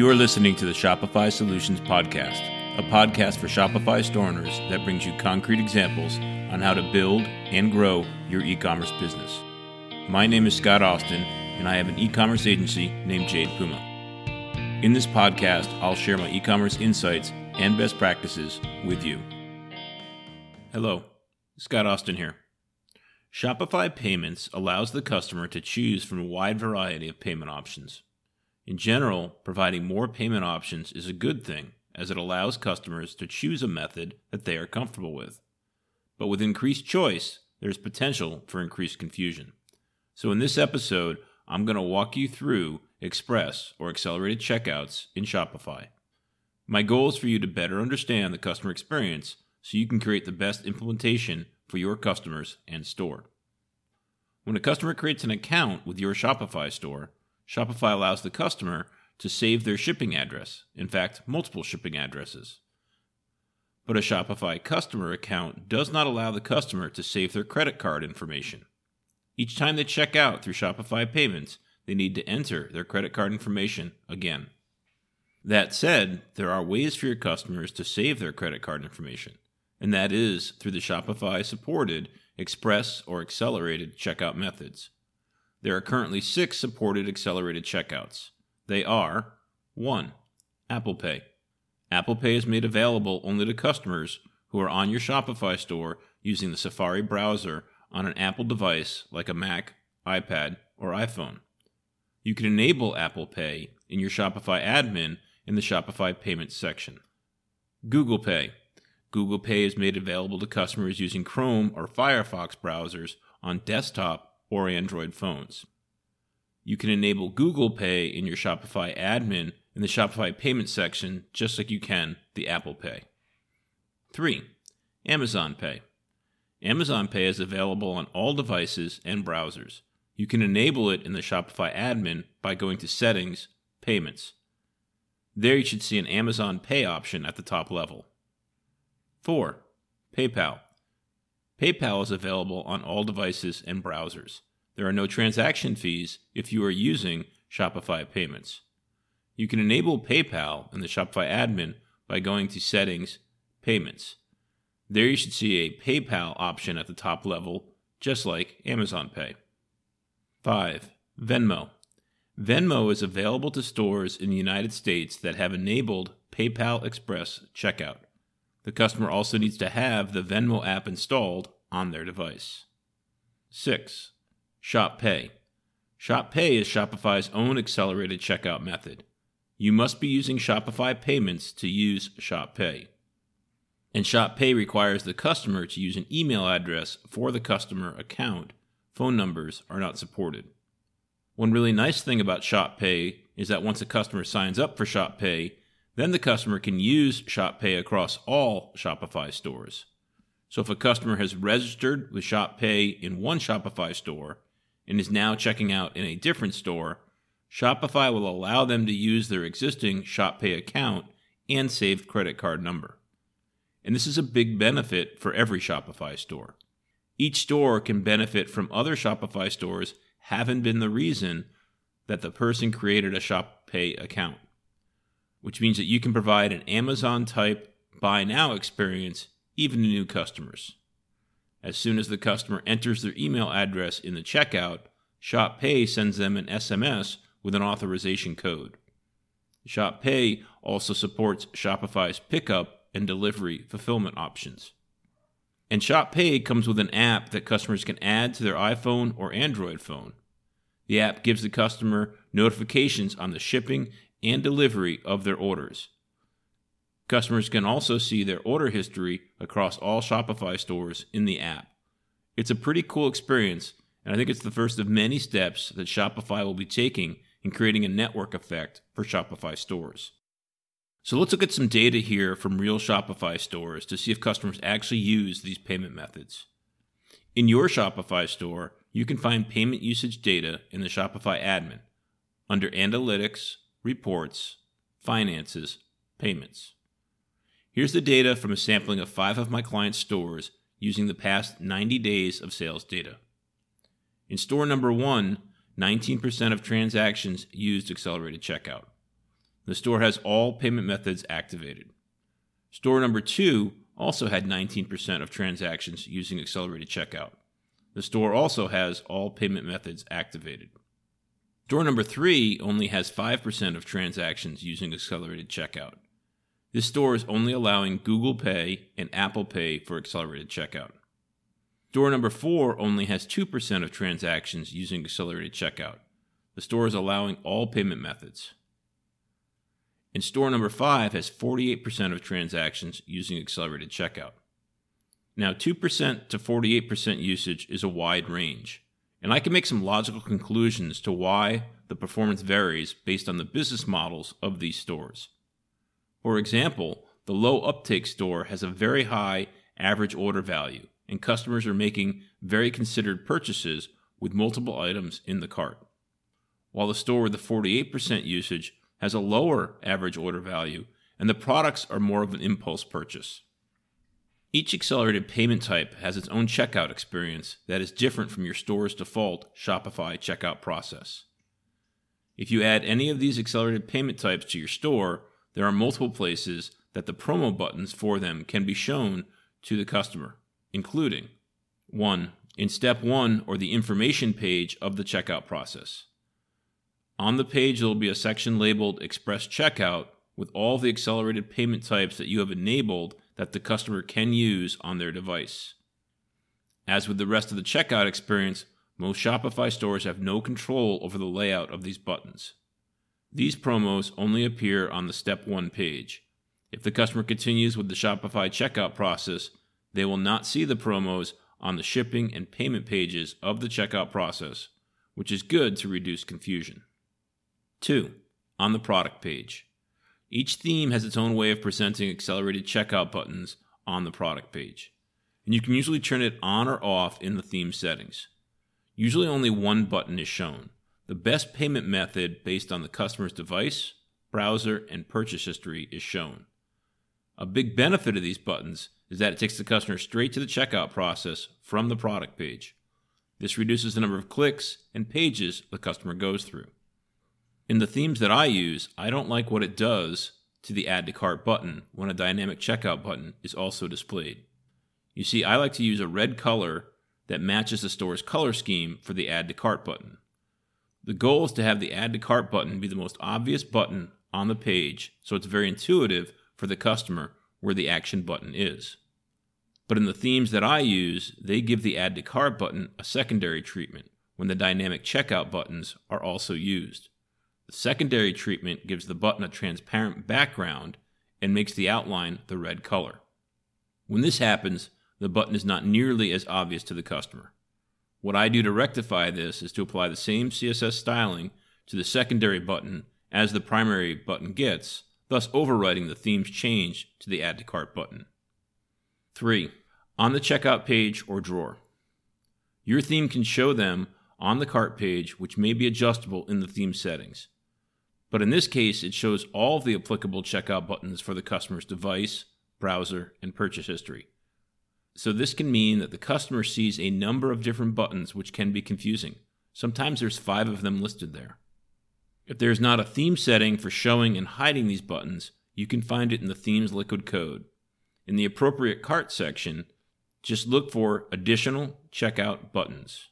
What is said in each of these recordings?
You are listening to the Shopify Solutions Podcast, a podcast for Shopify store owners that brings you concrete examples on how to build and grow your e commerce business. My name is Scott Austin, and I have an e commerce agency named Jade Puma. In this podcast, I'll share my e commerce insights and best practices with you. Hello, Scott Austin here. Shopify Payments allows the customer to choose from a wide variety of payment options. In general, providing more payment options is a good thing as it allows customers to choose a method that they are comfortable with. But with increased choice, there's potential for increased confusion. So, in this episode, I'm going to walk you through express or accelerated checkouts in Shopify. My goal is for you to better understand the customer experience so you can create the best implementation for your customers and store. When a customer creates an account with your Shopify store, Shopify allows the customer to save their shipping address, in fact, multiple shipping addresses. But a Shopify customer account does not allow the customer to save their credit card information. Each time they check out through Shopify payments, they need to enter their credit card information again. That said, there are ways for your customers to save their credit card information, and that is through the Shopify supported express or accelerated checkout methods. There are currently six supported accelerated checkouts. They are 1. Apple Pay. Apple Pay is made available only to customers who are on your Shopify store using the Safari browser on an Apple device like a Mac, iPad, or iPhone. You can enable Apple Pay in your Shopify admin in the Shopify Payments section. Google Pay. Google Pay is made available to customers using Chrome or Firefox browsers on desktop or Android phones. You can enable Google Pay in your Shopify admin in the Shopify Payments section just like you can the Apple Pay. 3. Amazon Pay. Amazon Pay is available on all devices and browsers. You can enable it in the Shopify admin by going to Settings, Payments. There you should see an Amazon Pay option at the top level. 4. PayPal. PayPal is available on all devices and browsers. There are no transaction fees if you are using Shopify Payments. You can enable PayPal in the Shopify admin by going to Settings, Payments. There you should see a PayPal option at the top level, just like Amazon Pay. 5. Venmo. Venmo is available to stores in the United States that have enabled PayPal Express checkout. The customer also needs to have the Venmo app installed on their device. 6. Shop Pay. Shop Pay is Shopify's own accelerated checkout method. You must be using Shopify payments to use Shop Pay. And Shop Pay requires the customer to use an email address for the customer account. Phone numbers are not supported. One really nice thing about Shop Pay is that once a customer signs up for Shop Pay, then the customer can use Shop Pay across all Shopify stores. So if a customer has registered with Shop Pay in one Shopify store and is now checking out in a different store, Shopify will allow them to use their existing Shop Pay account and saved credit card number. And this is a big benefit for every Shopify store. Each store can benefit from other Shopify stores haven't been the reason that the person created a Shop Pay account, which means that you can provide an Amazon type buy now experience even to new customers. As soon as the customer enters their email address in the checkout, Shop Pay sends them an SMS with an authorization code. Shop Pay also supports Shopify's pickup and delivery fulfillment options. And Shop Pay comes with an app that customers can add to their iPhone or Android phone. The app gives the customer notifications on the shipping and delivery of their orders. Customers can also see their order history across all Shopify stores in the app. It's a pretty cool experience, and I think it's the first of many steps that Shopify will be taking in creating a network effect for Shopify stores. So let's look at some data here from real Shopify stores to see if customers actually use these payment methods. In your Shopify store, you can find payment usage data in the Shopify admin under Analytics, Reports, Finances, Payments. Here's the data from a sampling of five of my clients' stores using the past 90 days of sales data. In store number one, 19% of transactions used accelerated checkout. The store has all payment methods activated. Store number two also had 19% of transactions using accelerated checkout. The store also has all payment methods activated. Store number three only has 5% of transactions using accelerated checkout. This store is only allowing Google Pay and Apple Pay for accelerated checkout. Store number four only has 2% of transactions using accelerated checkout. The store is allowing all payment methods. And store number five has 48% of transactions using accelerated checkout. Now, 2% to 48% usage is a wide range, and I can make some logical conclusions to why the performance varies based on the business models of these stores. For example, the low uptake store has a very high average order value, and customers are making very considered purchases with multiple items in the cart. While the store with the 48% usage has a lower average order value, and the products are more of an impulse purchase. Each accelerated payment type has its own checkout experience that is different from your store's default Shopify checkout process. If you add any of these accelerated payment types to your store, there are multiple places that the promo buttons for them can be shown to the customer, including 1. In step 1 or the information page of the checkout process. On the page, there will be a section labeled Express Checkout with all the accelerated payment types that you have enabled that the customer can use on their device. As with the rest of the checkout experience, most Shopify stores have no control over the layout of these buttons. These promos only appear on the Step 1 page. If the customer continues with the Shopify checkout process, they will not see the promos on the shipping and payment pages of the checkout process, which is good to reduce confusion. 2. On the product page. Each theme has its own way of presenting accelerated checkout buttons on the product page, and you can usually turn it on or off in the theme settings. Usually only one button is shown. The best payment method based on the customer's device, browser, and purchase history is shown. A big benefit of these buttons is that it takes the customer straight to the checkout process from the product page. This reduces the number of clicks and pages the customer goes through. In the themes that I use, I don't like what it does to the add to cart button when a dynamic checkout button is also displayed. You see, I like to use a red color that matches the store's color scheme for the add to cart button. The goal is to have the add to cart button be the most obvious button on the page so it's very intuitive for the customer where the action button is. But in the themes that I use, they give the add to cart button a secondary treatment when the dynamic checkout buttons are also used. The secondary treatment gives the button a transparent background and makes the outline the red color. When this happens, the button is not nearly as obvious to the customer. What I do to rectify this is to apply the same CSS styling to the secondary button as the primary button gets, thus overriding the theme's change to the Add to Cart button. 3. On the checkout page or drawer. Your theme can show them on the cart page, which may be adjustable in the theme settings. But in this case, it shows all of the applicable checkout buttons for the customer's device, browser, and purchase history. So this can mean that the customer sees a number of different buttons which can be confusing. Sometimes there's five of them listed there. If there's not a theme setting for showing and hiding these buttons, you can find it in the theme's liquid code. In the appropriate cart section, just look for additional checkout buttons.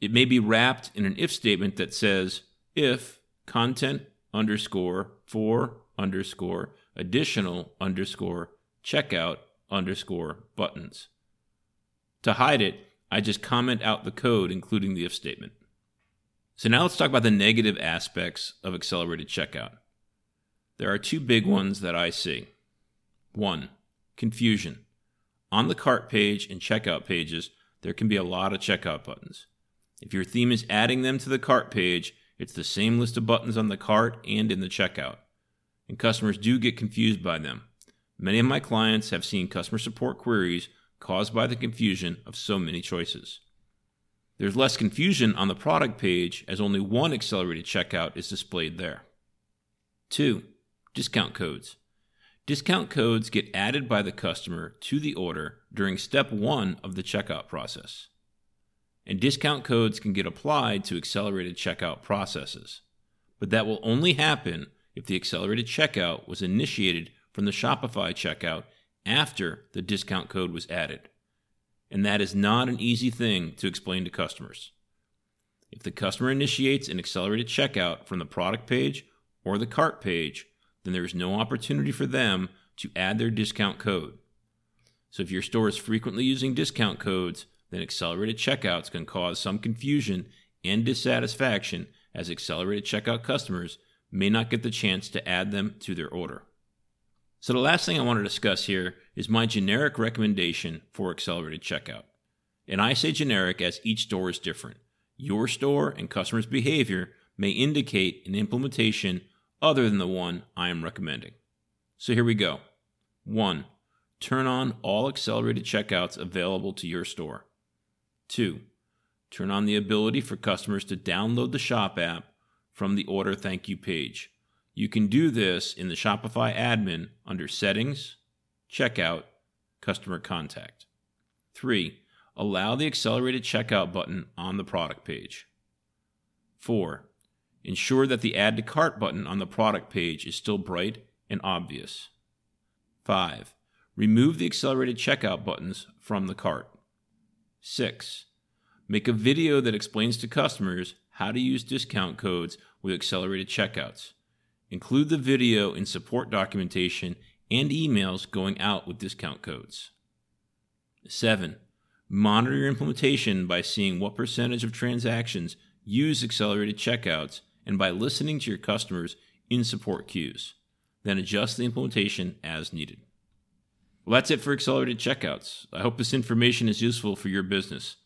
It may be wrapped in an if statement that says if content underscore for underscore additional underscore checkout underscore buttons. To hide it, I just comment out the code, including the if statement. So now let's talk about the negative aspects of accelerated checkout. There are two big ones that I see. One, confusion. On the cart page and checkout pages, there can be a lot of checkout buttons. If your theme is adding them to the cart page, it's the same list of buttons on the cart and in the checkout. And customers do get confused by them. Many of my clients have seen customer support queries caused by the confusion of so many choices. There's less confusion on the product page as only one accelerated checkout is displayed there. 2. Discount codes. Discount codes get added by the customer to the order during step 1 of the checkout process and discount codes can get applied to accelerated checkout processes. But that will only happen if the accelerated checkout was initiated from the Shopify checkout after the discount code was added. And that is not an easy thing to explain to customers. If the customer initiates an accelerated checkout from the product page or the cart page, then there is no opportunity for them to add their discount code. So if your store is frequently using discount codes, then accelerated checkouts can cause some confusion and dissatisfaction as accelerated checkout customers may not get the chance to add them to their order. So, the last thing I want to discuss here is my generic recommendation for accelerated checkout. And I say generic as each store is different. Your store and customers' behavior may indicate an implementation other than the one I am recommending. So, here we go. 1. Turn on all accelerated checkouts available to your store. 2. Turn on the ability for customers to download the Shop app from the Order Thank You page. You can do this in the Shopify admin under Settings, Checkout, Customer Contact. 3. Allow the accelerated checkout button on the product page. 4. Ensure that the Add to Cart button on the product page is still bright and obvious. 5. Remove the accelerated checkout buttons from the cart. 6. Make a video that explains to customers how to use discount codes with accelerated checkouts. Include the video in support documentation and emails going out with discount codes. 7. Monitor your implementation by seeing what percentage of transactions use accelerated checkouts and by listening to your customers in support queues. Then adjust the implementation as needed. Well, that's it for accelerated checkouts. I hope this information is useful for your business.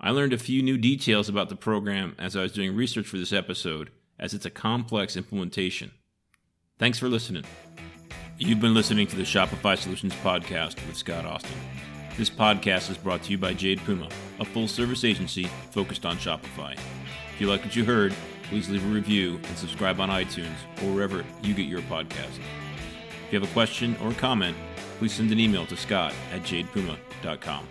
I learned a few new details about the program as I was doing research for this episode, as it's a complex implementation. Thanks for listening. You've been listening to the Shopify Solutions Podcast with Scott Austin. This podcast is brought to you by Jade Puma, a full service agency focused on Shopify. If you like what you heard, please leave a review and subscribe on iTunes or wherever you get your podcast. If you have a question or comment, please send an email to scott at jadepuma.com.